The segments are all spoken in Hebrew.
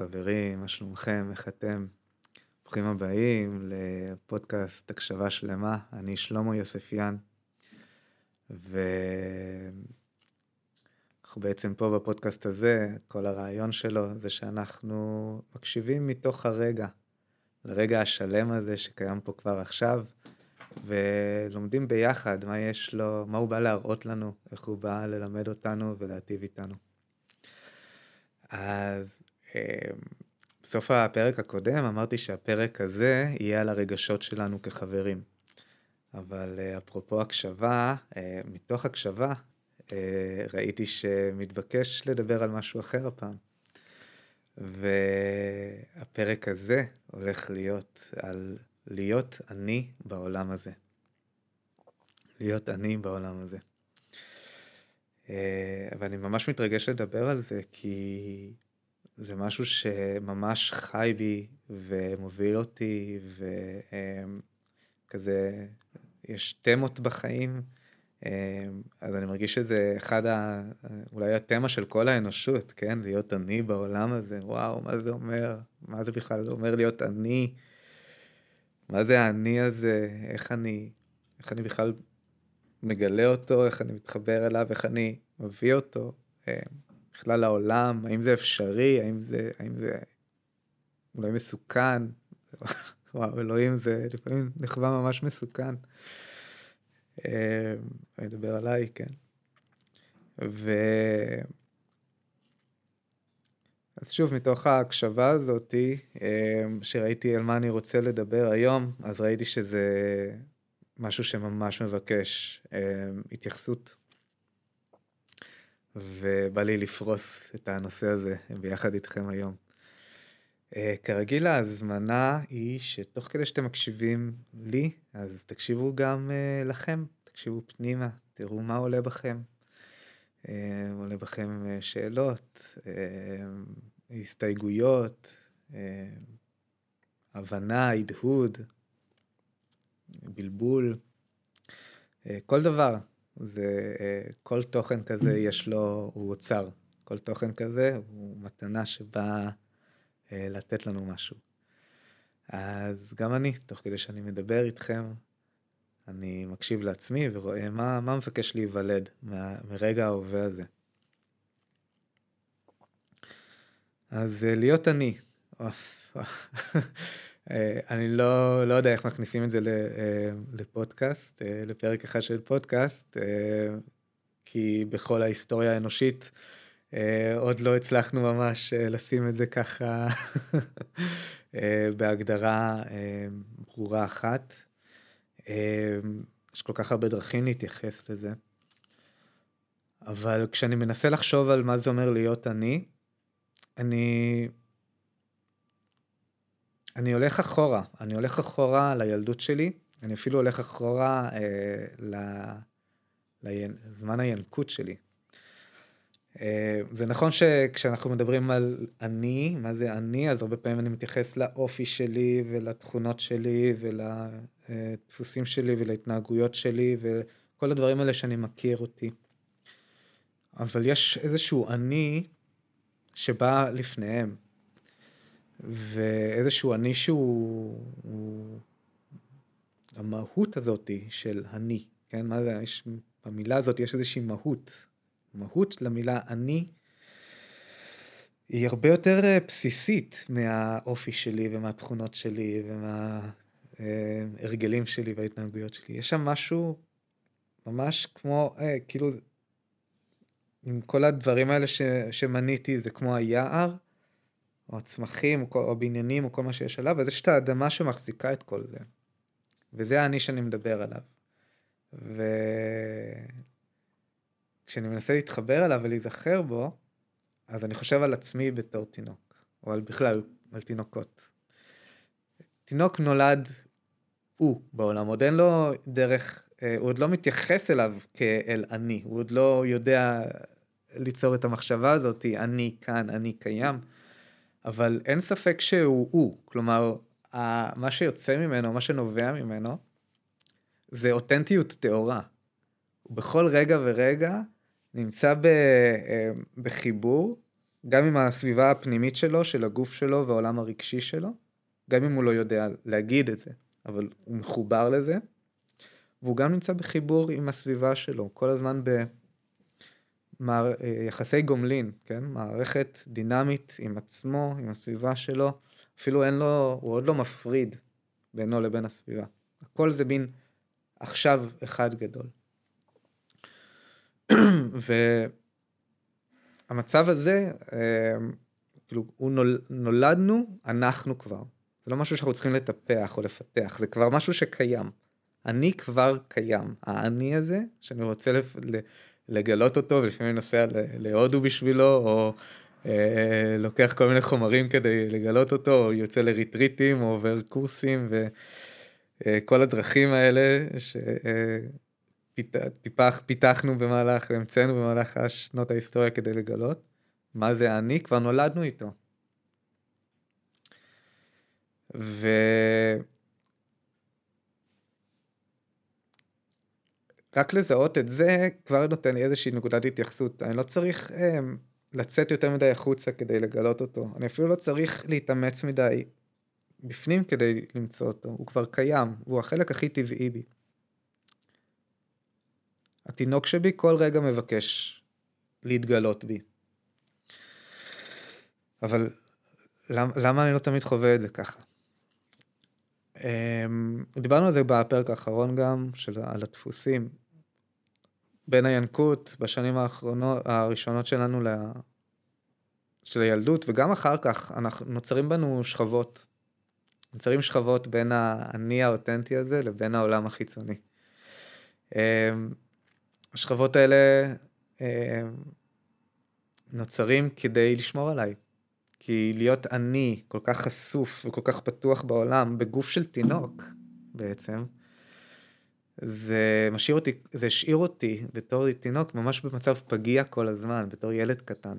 חברים, מה שלומכם, איך אתם? ברוכים הבאים לפודקאסט הקשבה שלמה, אני שלמה יוספיאן, ואנחנו בעצם פה בפודקאסט הזה, כל הרעיון שלו זה שאנחנו מקשיבים מתוך הרגע, לרגע השלם הזה שקיים פה כבר עכשיו, ולומדים ביחד מה יש לו, מה הוא בא להראות לנו, איך הוא בא ללמד אותנו ולהטיב איתנו. אז בסוף הפרק הקודם אמרתי שהפרק הזה יהיה על הרגשות שלנו כחברים. אבל אה, אפרופו הקשבה, אה, מתוך הקשבה אה, ראיתי שמתבקש לדבר על משהו אחר הפעם. והפרק הזה הולך להיות על להיות אני בעולם הזה. להיות אני בעולם הזה. ואני ממש מתרגש לדבר על זה כי זה משהו שממש חי בי ומוביל אותי וכזה יש תמות בחיים. אז אני מרגיש שזה אחד ה... אולי התמה של כל האנושות כן? להיות אני בעולם הזה. וואו מה זה אומר? מה זה בכלל זה אומר להיות אני? מה זה האני הזה? איך אני איך אני בכלל מגלה אותו? איך אני מתחבר אליו? איך אני מביא אותו. בכלל לעולם, האם זה אפשרי, האם זה, האם זה אולי מסוכן, וואו, אלוהים זה לפעמים נחווה ממש מסוכן. אה, אני אדבר עליי, כן. ו... אז שוב, מתוך ההקשבה הזאתי, אה, שראיתי על מה אני רוצה לדבר היום, אז ראיתי שזה משהו שממש מבקש אה, התייחסות. ובא לי לפרוס את הנושא הזה ביחד איתכם היום. Uh, כרגיל ההזמנה היא שתוך כדי שאתם מקשיבים לי, אז תקשיבו גם uh, לכם, תקשיבו פנימה, תראו מה עולה בכם. Uh, עולה בכם שאלות, הסתייגויות, הבנה, הדהוד, בלבול, כל דבר. זה כל תוכן כזה יש לו, הוא אוצר. כל תוכן כזה הוא מתנה שבאה אה, לתת לנו משהו. אז גם אני, תוך כדי שאני מדבר איתכם, אני מקשיב לעצמי ורואה מה, מה מבקש להיוולד מה, מרגע ההווה הזה. אז אה, להיות אני. אה, אני לא, לא יודע איך מכניסים את זה אה, לפודקאסט, אה, לפרק אחד של פודקאסט, כי בכל ההיסטוריה האנושית עוד לא הצלחנו ממש לשים את זה ככה בהגדרה ברורה אחת. יש כל כך הרבה דרכים להתייחס לזה. אבל כשאני מנסה לחשוב על מה זה אומר להיות אני, אני אני הולך אחורה, אני הולך אחורה לילדות שלי, אני אפילו הולך אחורה אה, לזמן הינקות שלי. אה, זה נכון שכשאנחנו מדברים על אני, מה זה אני, אז הרבה פעמים אני מתייחס לאופי שלי ולתכונות שלי ולדפוסים שלי ולהתנהגויות שלי וכל הדברים האלה שאני מכיר אותי. אבל יש איזשהו אני שבא לפניהם. ואיזשהו אני שהוא... הוא... המהות הזאתי של אני, כן? מה זה, יש, במילה הזאת יש איזושהי מהות. מהות למילה אני היא הרבה יותר אה, בסיסית מהאופי שלי ומהתכונות שלי ומההרגלים שלי וההתנהגויות שלי. יש שם משהו ממש כמו, אה, כאילו, עם כל הדברים האלה ש, שמניתי זה כמו היער. או הצמחים, או הבניינים, או כל מה שיש עליו, אז יש את האדמה שמחזיקה את כל זה. וזה האני שאני מדבר עליו. וכשאני מנסה להתחבר אליו ולהיזכר בו, אז אני חושב על עצמי בתור תינוק, או על בכלל, על תינוקות. תינוק נולד הוא בעולם, עוד אין לו דרך, אה, הוא עוד לא מתייחס אליו כאל אני, הוא עוד לא יודע ליצור את המחשבה הזאת, אני כאן, אני קיים. אבל אין ספק שהוא הוא, כלומר, מה שיוצא ממנו, מה שנובע ממנו, זה אותנטיות טהורה. הוא בכל רגע ורגע נמצא ב, אה, בחיבור גם עם הסביבה הפנימית שלו, של הגוף שלו והעולם הרגשי שלו, גם אם הוא לא יודע להגיד את זה, אבל הוא מחובר לזה, והוא גם נמצא בחיבור עם הסביבה שלו, כל הזמן ביחסי גומלין, כן? מערכת דינמית עם עצמו, עם הסביבה שלו, אפילו אין לו, הוא עוד לא מפריד בינו לבין הסביבה. הכל זה מין עכשיו אחד גדול. והמצב הזה, אמ, כאילו, הוא נול, נולדנו, אנחנו כבר. זה לא משהו שאנחנו צריכים לטפח או לפתח, זה כבר משהו שקיים. אני כבר קיים. האני הזה, שאני רוצה לפ... לגלות אותו, ולפעמים נוסע להודו בשבילו, או אה, לוקח כל מיני חומרים כדי לגלות אותו, או יוצא לריטריטים, או עובר קורסים, וכל אה, הדרכים האלה שפיתחנו אה, במהלך, המצאנו במהלך השנות ההיסטוריה כדי לגלות. מה זה אני? כבר נולדנו איתו. ו... רק לזהות את זה כבר נותן לי איזושהי נקודת התייחסות. אני לא צריך אה, לצאת יותר מדי החוצה כדי לגלות אותו. אני אפילו לא צריך להתאמץ מדי בפנים כדי למצוא אותו. הוא כבר קיים, והוא החלק הכי טבעי בי. התינוק שבי כל רגע מבקש להתגלות בי. אבל למה, למה אני לא תמיד חווה את זה ככה? אמ, דיברנו על זה בפרק האחרון גם, של, על הדפוסים. בין הינקות בשנים האחרונות, הראשונות שלנו ל... של הילדות, וגם אחר כך, אנחנו, נוצרים בנו שכבות. נוצרים שכבות בין האני האותנטי הזה לבין העולם החיצוני. אמ, השכבות האלה אמ, נוצרים כדי לשמור עליי. כי להיות אני כל כך חשוף וכל כך פתוח בעולם, בגוף של תינוק בעצם, זה משאיר אותי, זה השאיר אותי בתור תינוק ממש במצב פגיע כל הזמן, בתור ילד קטן.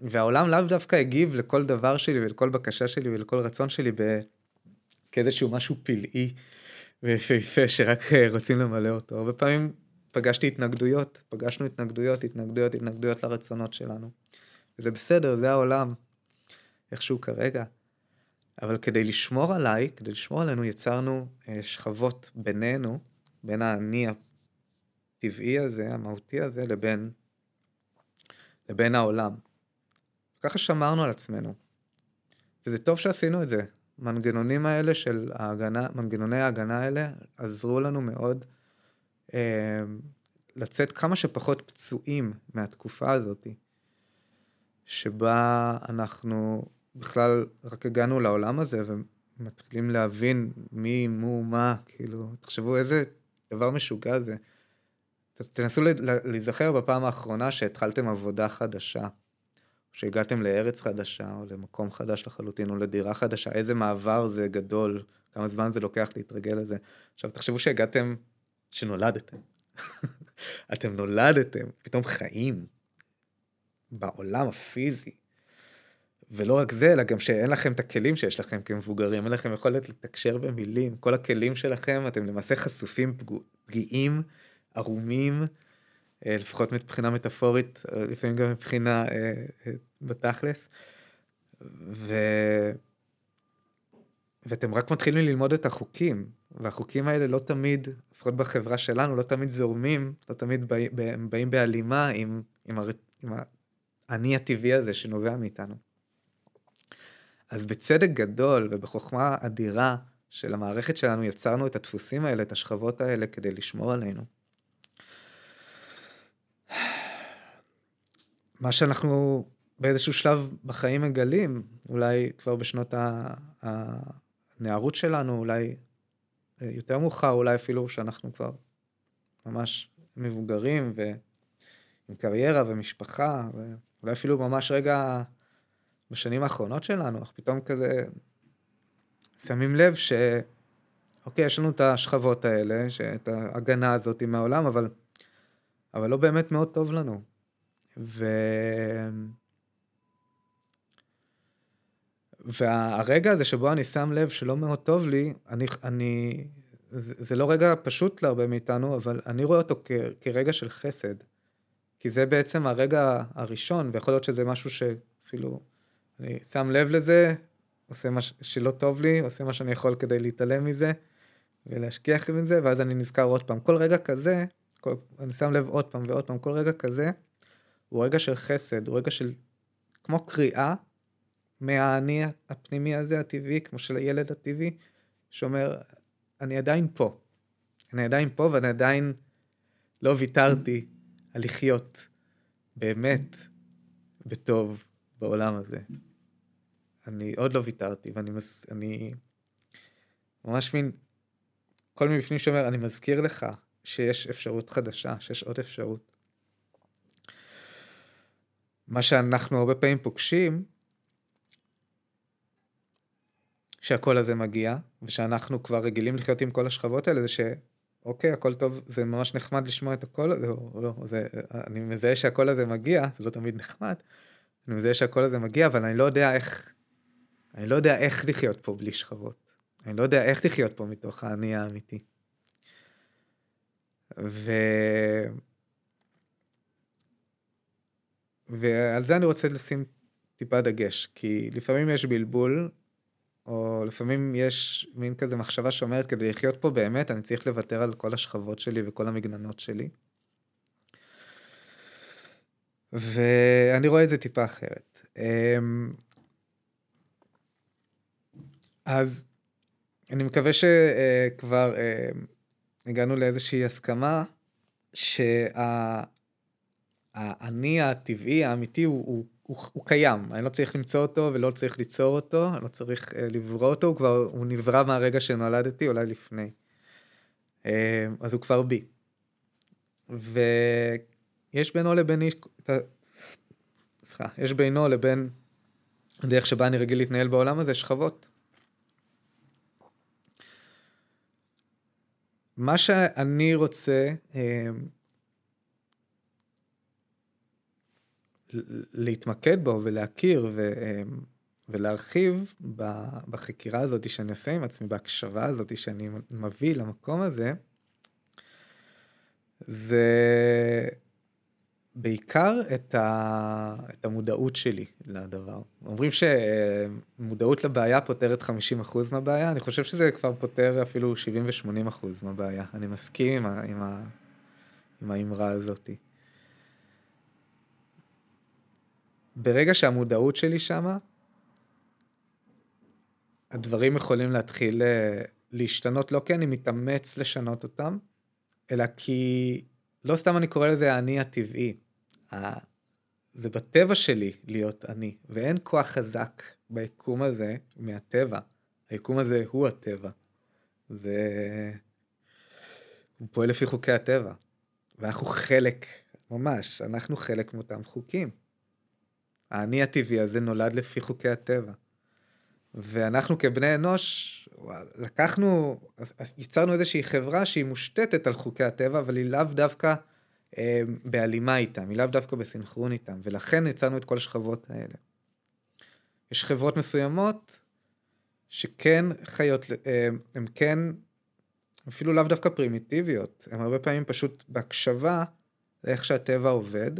והעולם לאו דווקא הגיב לכל דבר שלי ולכל בקשה שלי ולכל רצון שלי ב... כאיזשהו משהו פלאי ויפהפה שרק רוצים למלא אותו. הרבה פעמים פגשתי התנגדויות, פגשנו התנגדויות, התנגדויות, התנגדויות לרצונות שלנו. וזה בסדר, זה העולם, איכשהו כרגע. אבל כדי לשמור עליי, כדי לשמור עלינו, יצרנו אה, שכבות בינינו, בין האני הטבעי הזה, המהותי הזה, לבין, לבין העולם. ככה שמרנו על עצמנו. וזה טוב שעשינו את זה. מנגנונים האלה של ההגנה, מנגנוני ההגנה האלה עזרו לנו מאוד אה, לצאת כמה שפחות פצועים מהתקופה הזאת, שבה אנחנו בכלל רק הגענו לעולם הזה ומתחילים להבין מי, מו, מה, כאילו, תחשבו איזה דבר משוגע זה. תנסו להיזכר בפעם האחרונה שהתחלתם עבודה חדשה, שהגעתם לארץ חדשה, או למקום חדש לחלוטין, או לדירה חדשה, איזה מעבר זה גדול, כמה זמן זה לוקח להתרגל לזה. עכשיו תחשבו שהגעתם, שנולדתם. אתם נולדתם, פתאום חיים בעולם הפיזי. ולא רק זה, אלא גם שאין לכם את הכלים שיש לכם כמבוגרים, אין לכם יכולת לתקשר במילים, כל הכלים שלכם, אתם למעשה חשופים, פגיעים, ערומים, אה, לפחות מבחינה מטאפורית, אה, לפעמים גם מבחינה אה, בתכלס. ו... ואתם רק מתחילים ללמוד את החוקים, והחוקים האלה לא תמיד, לפחות בחברה שלנו, לא תמיד זורמים, לא תמיד באים, באים בהלימה עם, עם, הר... עם האני הטבעי הזה שנובע מאיתנו. אז בצדק גדול ובחוכמה אדירה של המערכת שלנו יצרנו את הדפוסים האלה, את השכבות האלה, כדי לשמור עלינו. מה שאנחנו באיזשהו שלב בחיים מגלים, אולי כבר בשנות הנערות שלנו, אולי אה, יותר מאוחר, אולי אפילו שאנחנו כבר ממש מבוגרים ועם קריירה ומשפחה, ואולי אפילו ממש רגע בשנים האחרונות שלנו, אנחנו פתאום כזה שמים לב ש... אוקיי, יש לנו את השכבות האלה, את ההגנה הזאת מהעולם, אבל, אבל לא באמת מאוד טוב לנו. ו... והרגע הזה שבו אני שם לב שלא מאוד טוב לי, אני, אני, זה, זה לא רגע פשוט להרבה מאיתנו, אבל אני רואה אותו כ, כרגע של חסד. כי זה בעצם הרגע הראשון, ויכול להיות שזה משהו ש... אני שם לב לזה, עושה מה שלא טוב לי, עושה מה שאני יכול כדי להתעלם מזה ולהשכיח מזה, ואז אני נזכר עוד פעם. כל רגע כזה, כל, אני שם לב עוד פעם ועוד פעם, כל רגע כזה הוא רגע של חסד, הוא רגע של כמו קריאה מהאני הפנימי הזה, הטבעי, כמו של הילד הטבעי, שאומר, אני עדיין פה. אני עדיין פה ואני עדיין לא ויתרתי על לחיות באמת בטוב בעולם הזה. אני עוד לא ויתרתי ואני מס... אני ממש מין כל מבפנים שאומר אני מזכיר לך שיש אפשרות חדשה שיש עוד אפשרות. מה שאנחנו הרבה פעמים פוגשים שהקול הזה מגיע ושאנחנו כבר רגילים לחיות עם כל השכבות האלה זה שאוקיי הכל טוב זה ממש נחמד לשמוע את הקול הזה או לא זה אני מזהה שהקול הזה מגיע זה לא תמיד נחמד. אני מזהה שהקול הזה מגיע אבל אני לא יודע איך אני לא יודע איך לחיות פה בלי שכבות. אני לא יודע איך לחיות פה מתוך האני האמיתי. ו... ועל זה אני רוצה לשים טיפה דגש, כי לפעמים יש בלבול, או לפעמים יש מין כזה מחשבה שאומרת, כדי לחיות פה באמת, אני צריך לוותר על כל השכבות שלי וכל המגננות שלי. ואני רואה את זה טיפה אחרת. אמ, אז אני מקווה שכבר אה, הגענו לאיזושהי הסכמה שהאני הטבעי האמיתי הוא, הוא, הוא, הוא קיים אני לא צריך למצוא אותו ולא צריך ליצור אותו אני לא צריך אה, לברוא אותו הוא כבר הוא נברא מהרגע שנולדתי אולי לפני אה, אז הוא כבר בי. ויש בינו לבין איש סליחה יש בינו לבין הדרך שבה אני רגיל להתנהל בעולם הזה שכבות. מה שאני רוצה אה, להתמקד בו ולהכיר ו, אה, ולהרחיב בחקירה הזאת שאני עושה עם עצמי, בהקשבה הזאת שאני מביא למקום הזה, זה בעיקר את, ה... את המודעות שלי לדבר. אומרים שמודעות לבעיה פותרת 50% מהבעיה, אני חושב שזה כבר פותר אפילו 70 ו-80% מהבעיה. אני מסכים עם, ה... עם, ה... עם האמרה הזאת. ברגע שהמודעות שלי שמה, הדברים יכולים להתחיל אה, להשתנות, לא כי אני מתאמץ לשנות אותם, אלא כי לא סתם אני קורא לזה האני הטבעי. זה בטבע שלי להיות אני, ואין כוח חזק ביקום הזה מהטבע. היקום הזה הוא הטבע. זה... הוא פועל לפי חוקי הטבע. ואנחנו חלק, ממש, אנחנו חלק מאותם חוקים. האני הטבעי הזה נולד לפי חוקי הטבע. ואנחנו כבני אנוש, לקחנו, יצרנו איזושהי חברה שהיא מושתתת על חוקי הטבע, אבל היא לאו דווקא בהלימה איתם, היא לאו דווקא בסינכרון איתם, ולכן יצרנו את כל השכבות האלה. יש חברות מסוימות שכן חיות, אה, הן כן, אפילו לאו דווקא פרימיטיביות, הן הרבה פעמים פשוט בהקשבה לאיך שהטבע עובד,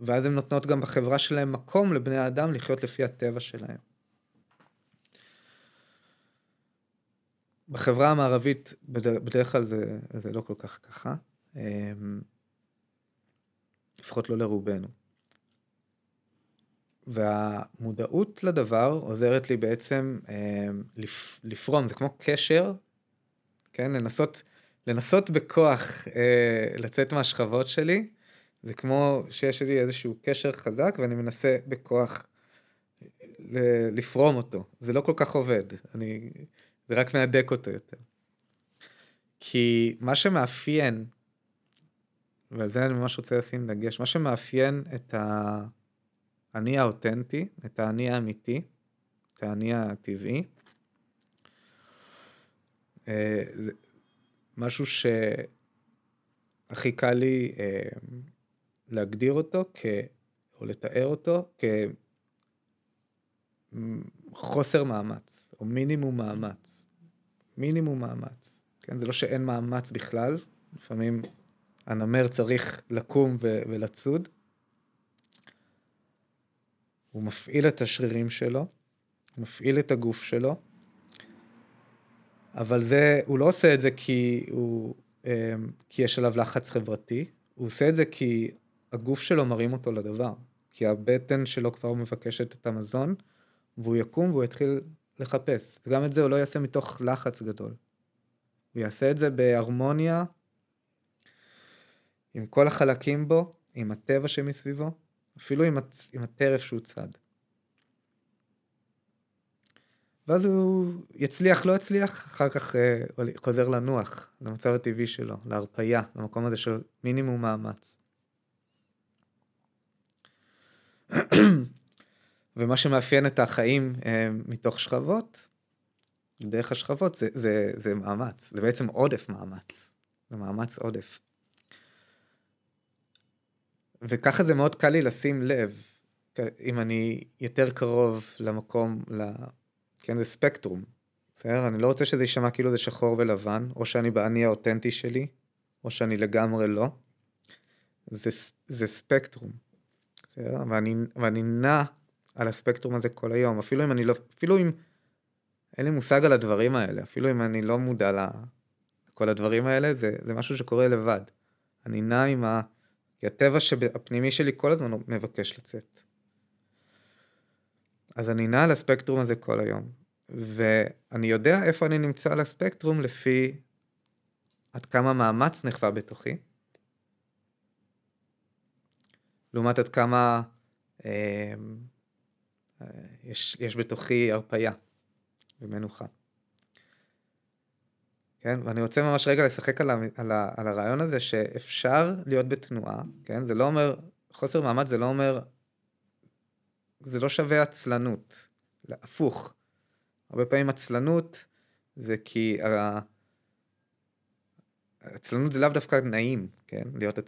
ואז הן נותנות גם בחברה שלהם מקום לבני האדם לחיות לפי הטבע שלהם. בחברה המערבית בדרך כלל זה, זה לא כל כך ככה. אמ, לפחות לא לרובנו. והמודעות לדבר עוזרת לי בעצם אמ, לפרום, זה כמו קשר, כן, לנסות, לנסות בכוח אה, לצאת מהשכבות שלי, זה כמו שיש לי איזשהו קשר חזק ואני מנסה בכוח לפרום אותו, זה לא כל כך עובד, אני, זה רק מהדק אותו יותר. כי מה שמאפיין ועל זה אני ממש רוצה לשים דגש, מה שמאפיין את האני האותנטי, את האני האמיתי, את האני הטבעי, אה, זה משהו שהכי קל לי אה, להגדיר אותו כ... או לתאר אותו כחוסר מאמץ, או מינימום מאמץ. מינימום מאמץ. כן, זה לא שאין מאמץ בכלל, לפעמים הנמר צריך לקום ו- ולצוד. הוא מפעיל את השרירים שלו, הוא מפעיל את הגוף שלו, אבל זה, הוא לא עושה את זה כי, הוא, אה, כי יש עליו לחץ חברתי, הוא עושה את זה כי הגוף שלו מרים אותו לדבר, כי הבטן שלו כבר מבקשת את המזון, והוא יקום והוא יתחיל לחפש. וגם את זה הוא לא יעשה מתוך לחץ גדול. הוא יעשה את זה בהרמוניה עם כל החלקים בו, עם הטבע שמסביבו, אפילו עם, הצ... עם הטרף שהוא צד. ואז הוא יצליח, לא יצליח, אחר כך אה, חוזר לנוח, למצב הטבעי שלו, להרפייה, למקום הזה של מינימום מאמץ. ומה שמאפיין את החיים אה, מתוך שכבות, דרך השכבות, זה, זה, זה מאמץ, זה בעצם עודף מאמץ, זה מאמץ עודף. וככה זה מאוד קל לי לשים לב, אם אני יותר קרוב למקום, ל... כן, זה ספקטרום, בסדר? אני לא רוצה שזה יישמע כאילו זה שחור ולבן, או שאני באני האותנטי שלי, או שאני לגמרי לא. זה, זה ספקטרום, בסדר? ואני, ואני נע על הספקטרום הזה כל היום, אפילו אם אני לא, אפילו אם אין לי מושג על הדברים האלה, אפילו אם אני לא מודע לכל הדברים האלה, זה, זה משהו שקורה לבד. אני נע עם ה... כי הטבע הפנימי שלי כל הזמן מבקש לצאת. אז אני נע על הספקטרום הזה כל היום, ואני יודע איפה אני נמצא על הספקטרום לפי עד כמה מאמץ נחווה בתוכי, לעומת עד כמה אה, אה, יש, יש בתוכי הרפייה ומנוחה. כן? ואני רוצה ממש רגע לשחק על, ה, על, ה, על הרעיון הזה שאפשר להיות בתנועה, כן? זה לא אומר, חוסר מעמד זה לא אומר, זה לא שווה עצלנות, הפוך. הרבה פעמים עצלנות זה כי עצלנות זה לאו דווקא נעים, כן? להיות,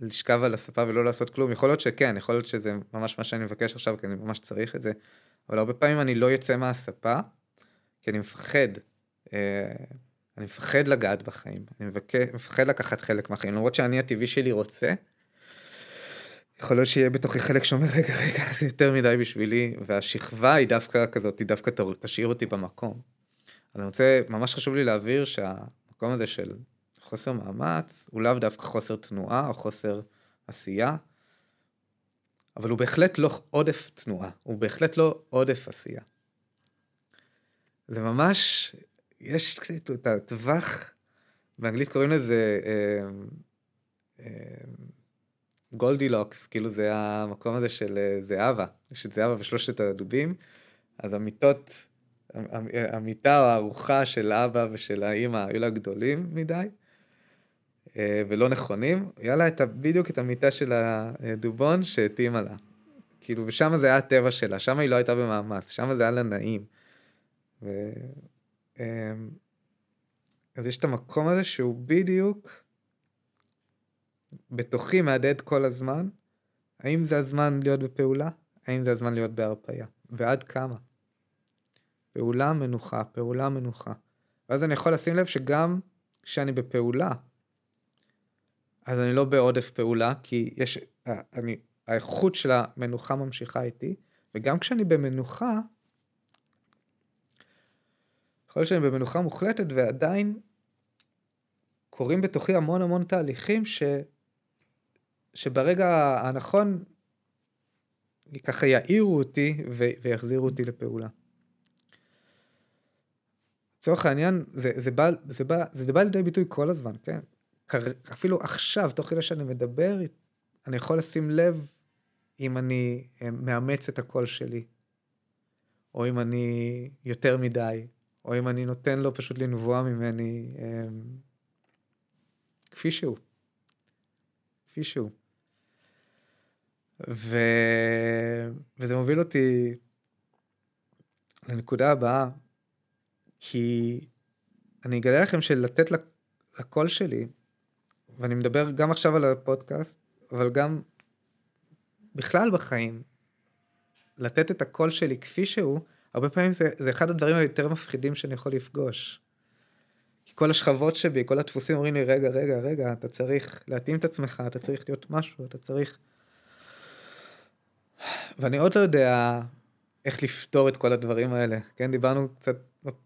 לשכב על הספה ולא לעשות כלום. יכול להיות שכן, יכול להיות שזה ממש מה שאני מבקש עכשיו, כי אני ממש צריך את זה. אבל הרבה פעמים אני לא יוצא מהספה, כי אני מפחד. אה, אני מפחד לגעת בחיים, אני מבקש, מפחד לקחת חלק מהחיים, למרות שאני הטבעי שלי רוצה. יכול להיות שיהיה בתוכי חלק שאומר רגע רגע זה יותר מדי בשבילי והשכבה היא דווקא כזאת היא דווקא תשאיר אותי במקום. אני רוצה ממש חשוב לי להבהיר שהמקום הזה של חוסר מאמץ הוא לאו דווקא חוסר תנועה או חוסר עשייה. אבל הוא בהחלט לא עודף תנועה הוא בהחלט לא עודף עשייה. זה ממש יש את הטווח, באנגלית קוראים לזה גולדילוקס, כאילו זה המקום הזה של אה, זהבה, יש את זהבה ושלושת הדובים, אז המיטות, המיטה או הארוחה של אבא ושל האימא היו לה גדולים מדי, אה, ולא נכונים, היה לה את, בדיוק את המיטה של הדובון שהתאימה לה. כאילו, ושם זה היה הטבע שלה, שם היא לא הייתה במאמץ, שם זה היה לה נעים. ו... אמ, אז יש את המקום הזה שהוא בדיוק בתוכי מהדהד כל הזמן, האם זה הזמן להיות בפעולה? האם זה הזמן להיות בהרפאיה? ועד כמה? פעולה מנוחה, פעולה מנוחה. ואז אני יכול לשים לב שגם כשאני בפעולה, אז אני לא בעודף פעולה, כי יש, אני, האיכות של המנוחה ממשיכה איתי, וגם כשאני במנוחה, יכול להיות שאני במנוחה מוחלטת ועדיין קורים בתוכי המון המון תהליכים ש... שברגע הנכון ככה יעירו אותי ו... ויחזירו אותי לפעולה. לצורך העניין זה, זה, בא, זה, בא, זה בא לידי ביטוי כל הזמן, כן? אפילו עכשיו, תוך כדי שאני מדבר, אני יכול לשים לב אם אני אה, מאמץ את הקול שלי, או אם אני יותר מדי, או אם אני נותן לו פשוט לנבוע ממני אה, כפי שהוא. כפי שהוא. ו... וזה מוביל אותי לנקודה הבאה, כי אני אגלה לכם שלתת לקול שלי, ואני מדבר גם עכשיו על הפודקאסט, אבל גם בכלל בחיים, לתת את הקול שלי כפי שהוא, הרבה פעמים זה, זה אחד הדברים היותר מפחידים שאני יכול לפגוש. כי כל השכבות שבי, כל הדפוסים אומרים לי, רגע, רגע, רגע, אתה צריך להתאים את עצמך, אתה צריך להיות משהו, אתה צריך... ואני עוד לא יודע איך לפתור את כל הדברים האלה, כן? דיברנו קצת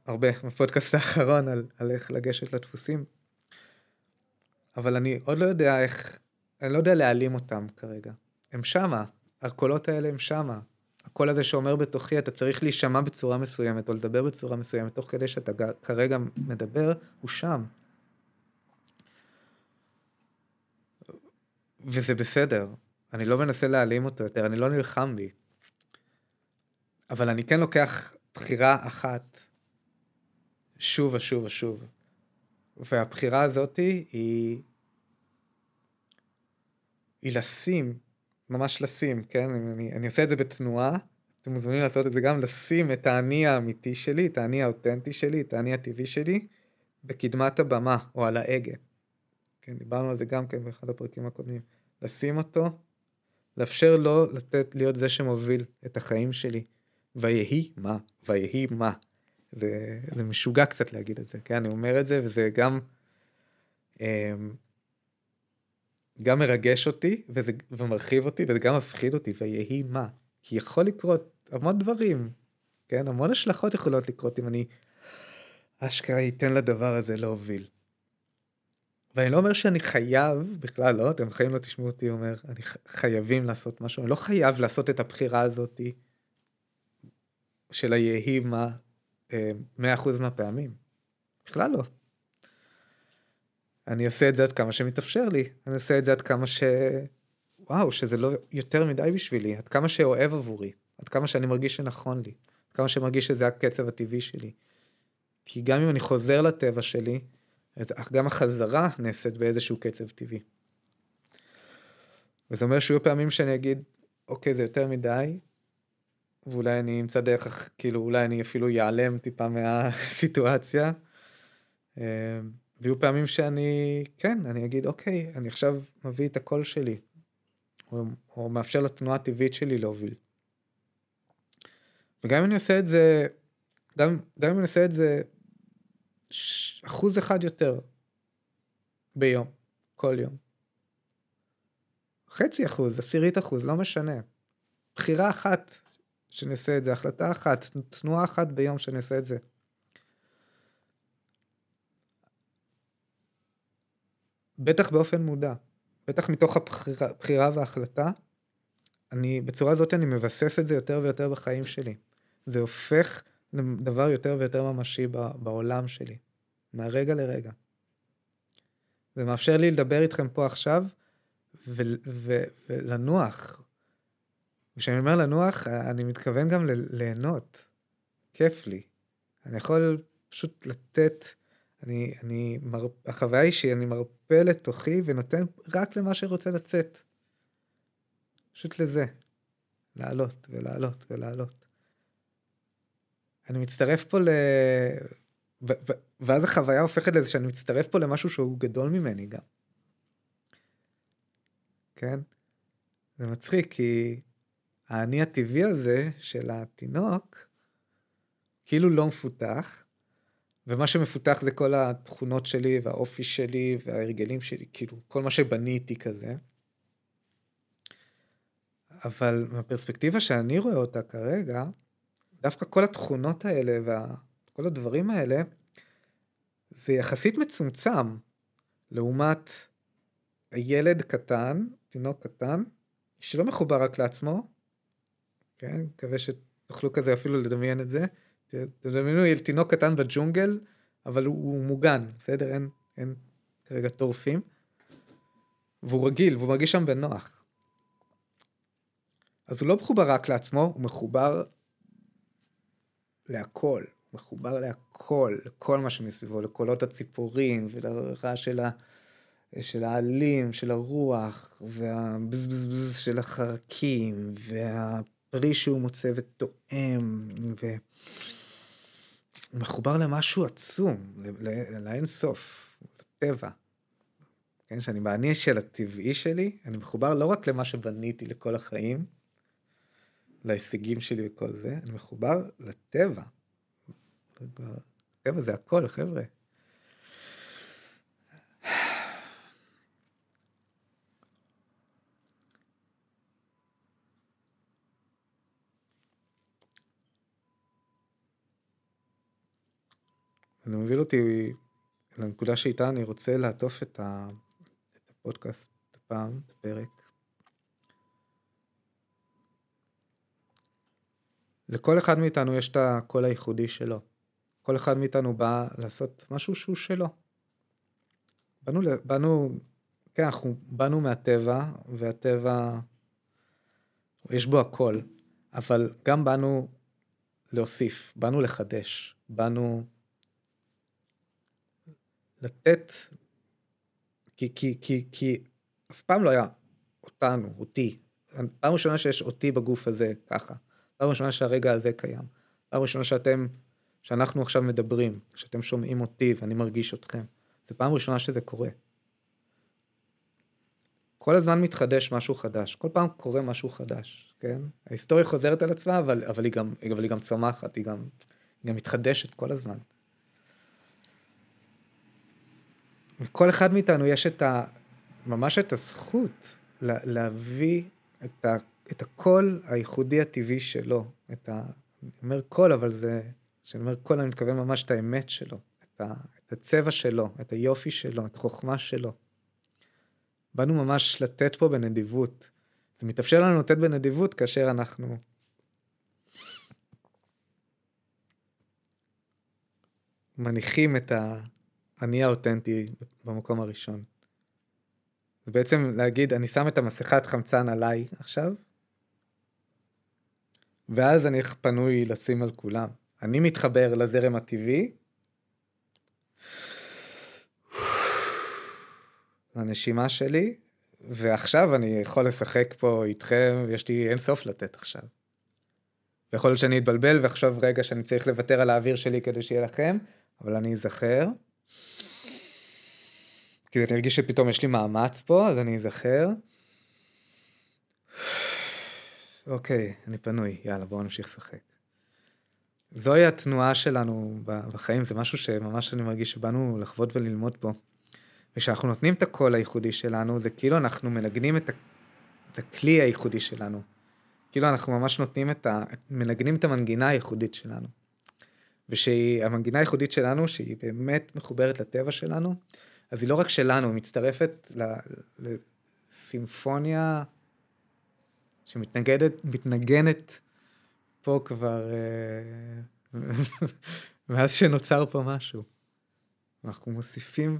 הרבה בפודקאסט האחרון על, על איך לגשת לדפוסים, אבל אני עוד לא יודע איך, אני לא יודע להעלים אותם כרגע. הם שמה, הקולות האלה הם שמה. הקול הזה שאומר בתוכי, אתה צריך להישמע בצורה מסוימת, או לדבר בצורה מסוימת, תוך כדי שאתה כרגע מדבר, הוא שם. וזה בסדר, אני לא מנסה להעלים אותו יותר, אני לא נלחם בי. אבל אני כן לוקח בחירה אחת, שוב ושוב ושוב. והבחירה הזאתי היא... היא לשים, ממש לשים, כן? אני, אני עושה את זה בתנועה, אתם מוזמנים לעשות את זה גם, לשים את האני האמיתי שלי, את האני האותנטי שלי, את האני הטבעי שלי, בקדמת הבמה, או על ההגה. כן, דיברנו על זה גם כן באחד הפרקים הקודמים. לשים אותו, לאפשר לו לתת, להיות זה שמוביל את החיים שלי. ויהי מה, ויהי מה. זה, זה משוגע קצת להגיד את זה, כן? אני אומר את זה, וזה גם, אמ, גם מרגש אותי, וזה, ומרחיב אותי, וזה גם מפחיד אותי, ויהי מה. כי יכול לקרות המון דברים, כן? המון השלכות יכולות לקרות אם אני אשכרה אתן לדבר הזה להוביל. ואני לא אומר שאני חייב, בכלל לא, אתם בחיים לא תשמעו אותי אומר, אני חייבים לעשות משהו, אני לא חייב לעשות את הבחירה הזאתי של היהי מה 100% מהפעמים. בכלל לא. אני עושה את זה עד כמה שמתאפשר לי, אני עושה את זה עד כמה ש... וואו, שזה לא יותר מדי בשבילי, עד כמה שאוהב עבורי, עד כמה שאני מרגיש שנכון לי, עד כמה שמרגיש שזה הקצב הטבעי שלי. כי גם אם אני חוזר לטבע שלי, אז גם החזרה נעשית באיזשהו קצב טבעי. וזה אומר שיהיו פעמים שאני אגיד, אוקיי, זה יותר מדי, ואולי אני אמצא דרך, כאילו, אולי אני אפילו ייעלם טיפה מהסיטואציה. ויהיו פעמים שאני, כן, אני אגיד, אוקיי, אני עכשיו מביא את הקול שלי, או, או מאפשר לתנועה הטבעית שלי להוביל. וגם אם אני עושה את זה, גם, גם אם אני עושה את זה אחוז אחד יותר ביום, כל יום. חצי אחוז, עשירית אחוז, לא משנה. בחירה אחת שאני עושה את זה, החלטה אחת, תנועה אחת ביום שאני עושה את זה. בטח באופן מודע, בטח מתוך הבחירה, וההחלטה, אני, בצורה הזאת אני מבסס את זה יותר ויותר בחיים שלי. זה הופך לדבר יותר ויותר ממשי בעולם שלי. מהרגע לרגע. זה מאפשר לי לדבר איתכם פה עכשיו ו- ו- ולנוח. כשאני אומר לנוח, אני מתכוון גם ליהנות. כיף לי. אני יכול פשוט לתת, אני, אני, מר, החוויה היא שאני מרפא לתוכי ונותן רק למה שרוצה לצאת. פשוט לזה. לעלות ולעלות ולעלות. אני מצטרף פה ל... ואז החוויה הופכת לזה שאני מצטרף פה למשהו שהוא גדול ממני גם. כן? זה מצחיק כי האני הטבעי הזה של התינוק כאילו לא מפותח, ומה שמפותח זה כל התכונות שלי והאופי שלי וההרגלים שלי, כאילו כל מה שבניתי כזה. אבל מהפרספקטיבה שאני רואה אותה כרגע, דווקא כל התכונות האלה וכל הדברים האלה, זה יחסית מצומצם לעומת ילד קטן, תינוק קטן, שלא מחובר רק לעצמו, כן, מקווה שתוכלו כזה אפילו לדמיין את זה, תדמיינו תינוק קטן בג'ונגל, אבל הוא, הוא מוגן, בסדר? אין, אין כרגע טורפים, והוא רגיל, והוא מרגיש שם בנוח. אז הוא לא מחובר רק לעצמו, הוא מחובר להכל. מחובר להכל, לכל מה שמסביבו, לקולות הציפורים ולרעש של, ה, של העלים, של הרוח, והבזבזבז של החרקים, והפרי שהוא מוצא ותואם, והוא מחובר למשהו עצום, לאין סוף, לטבע. כן, שאני באני של הטבעי שלי, אני מחובר לא רק למה שבניתי לכל החיים, להישגים שלי וכל זה, אני מחובר לטבע. טבע זה הכל, חבר'ה. זה מוביל אותי לנקודה שאיתה אני רוצה לעטוף את, הפודקאסט הפעם, את הפרק. לכל אחד מאיתנו יש את הקול הייחודי שלו. כל אחד מאיתנו בא לעשות משהו שהוא שלו. באנו, באנו, כן, אנחנו באנו מהטבע, והטבע, יש בו הכל, אבל גם באנו להוסיף, באנו לחדש, באנו לתת, כי, כי, כי, כי אף פעם לא היה אותנו, אותי. פעם ראשונה שיש אותי בגוף הזה ככה. פעם ראשונה שהרגע הזה קיים. פעם ראשונה שאתם, שאנחנו עכשיו מדברים, שאתם שומעים אותי ואני מרגיש אתכם. זו פעם ראשונה שזה קורה. כל הזמן מתחדש משהו חדש, כל פעם קורה משהו חדש, כן? ההיסטוריה חוזרת על עצמה, אבל, אבל, היא, גם, אבל היא גם צומחת, היא גם, היא גם מתחדשת כל הזמן. וכל אחד מאיתנו יש את ה... ממש את הזכות לה, להביא את, ה, את הקול הייחודי הטבעי שלו. את ה... אני אומר קול, אבל זה... כשאני אומר קול, אני מתכוון ממש את האמת שלו, את, ה, את הצבע שלו, את היופי שלו, את החוכמה שלו. באנו ממש לתת פה בנדיבות. זה מתאפשר לנו לתת בנדיבות כאשר אנחנו מניחים את האני האותנטי במקום הראשון. ובעצם להגיד, אני שם את המסכת חמצן עליי עכשיו, ואז אני פנוי לשים על כולם. אני מתחבר לזרם הטבעי, לנשימה שלי, ועכשיו אני יכול לשחק פה איתכם, יש לי אין סוף לתת עכשיו. ויכול להיות שאני אתבלבל ועכשיו רגע שאני צריך לוותר על האוויר שלי כדי שיהיה לכם, אבל אני אזכר. כי אני ארגיש שפתאום יש לי מאמץ פה, אז אני אזכר. אוקיי, אני פנוי, יאללה בואו נמשיך לשחק. זוהי התנועה שלנו בחיים, זה משהו שממש אני מרגיש שבאנו לחוות וללמוד פה. וכשאנחנו נותנים את הקול הייחודי שלנו, זה כאילו אנחנו מנגנים את, ה... את הכלי הייחודי שלנו. כאילו אנחנו ממש נותנים את ה... מנגנים את המנגינה הייחודית שלנו. ושהמנגינה הייחודית שלנו, שהיא באמת מחוברת לטבע שלנו, אז היא לא רק שלנו, היא מצטרפת לסימפוניה שמתנגנת, מתנגנת פה כבר, אה, מאז שנוצר פה משהו. אנחנו מוסיפים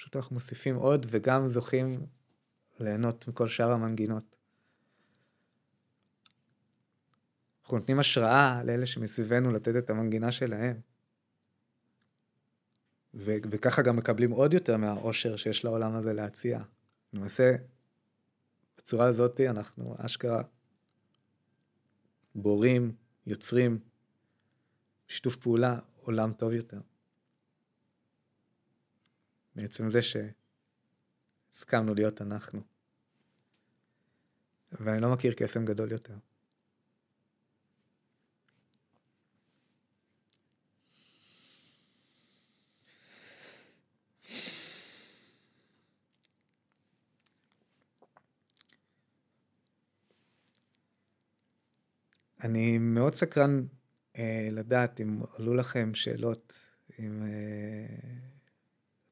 פשוט אנחנו מוסיפים עוד וגם זוכים ליהנות מכל שאר המנגינות. אנחנו נותנים השראה לאלה שמסביבנו לתת את המנגינה שלהם. ו- וככה גם מקבלים עוד יותר מהאושר שיש לעולם הזה להציע. למעשה, בצורה הזאת אנחנו אשכרה בורים, יוצרים, שיתוף פעולה, עולם טוב יותר. מעצם זה שהסכמנו להיות אנחנו. ואני לא מכיר קסם גדול יותר. אני מאוד סקרן אה, לדעת אם עלו לכם שאלות, אם אה,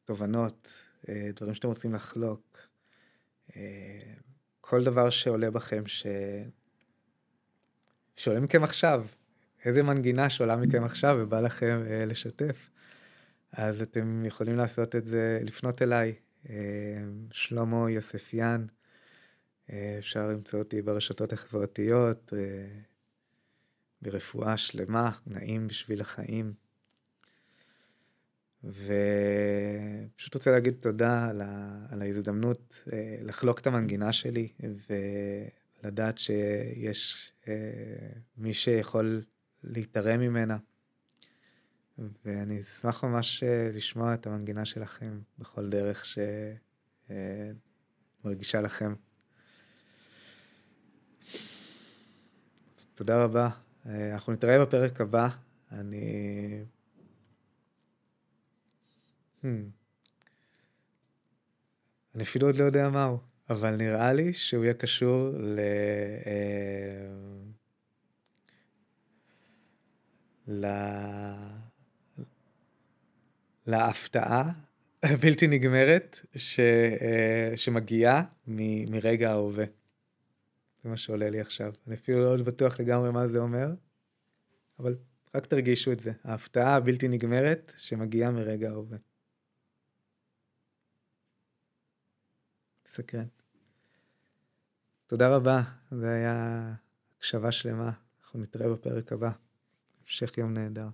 תובנות, אה, דברים שאתם רוצים לחלוק, אה, כל דבר שעולה בכם ש... שעולה מכם עכשיו, איזה מנגינה שעולה מכם עכשיו ובא לכם אה, לשתף, אז אתם יכולים לעשות את זה, לפנות אליי, שלמה יוספיאן, אפשר למצוא אותי ברשתות החברתיות, ברפואה שלמה, נעים בשביל החיים. ופשוט רוצה להגיד תודה על, ה... על ההזדמנות אה, לחלוק את המנגינה שלי ולדעת שיש אה, מי שיכול להתערם ממנה. ואני אשמח ממש אה, לשמוע את המנגינה שלכם בכל דרך שמרגישה לכם. תודה רבה. אנחנו נתראה בפרק הבא. אני Hmm. אני אפילו עוד לא יודע מהו, אבל נראה לי שהוא יהיה קשור ל... אה, ל... להפתעה הבלתי נגמרת ש, אה, שמגיעה מ, מרגע ההווה. זה מה שעולה לי עכשיו. אני אפילו לא בטוח לגמרי מה זה אומר, אבל רק תרגישו את זה. ההפתעה הבלתי נגמרת שמגיעה מרגע ההווה. סקרן. תודה רבה, זה היה הקשבה שלמה. אנחנו נתראה בפרק הבא. המשך יום נהדר.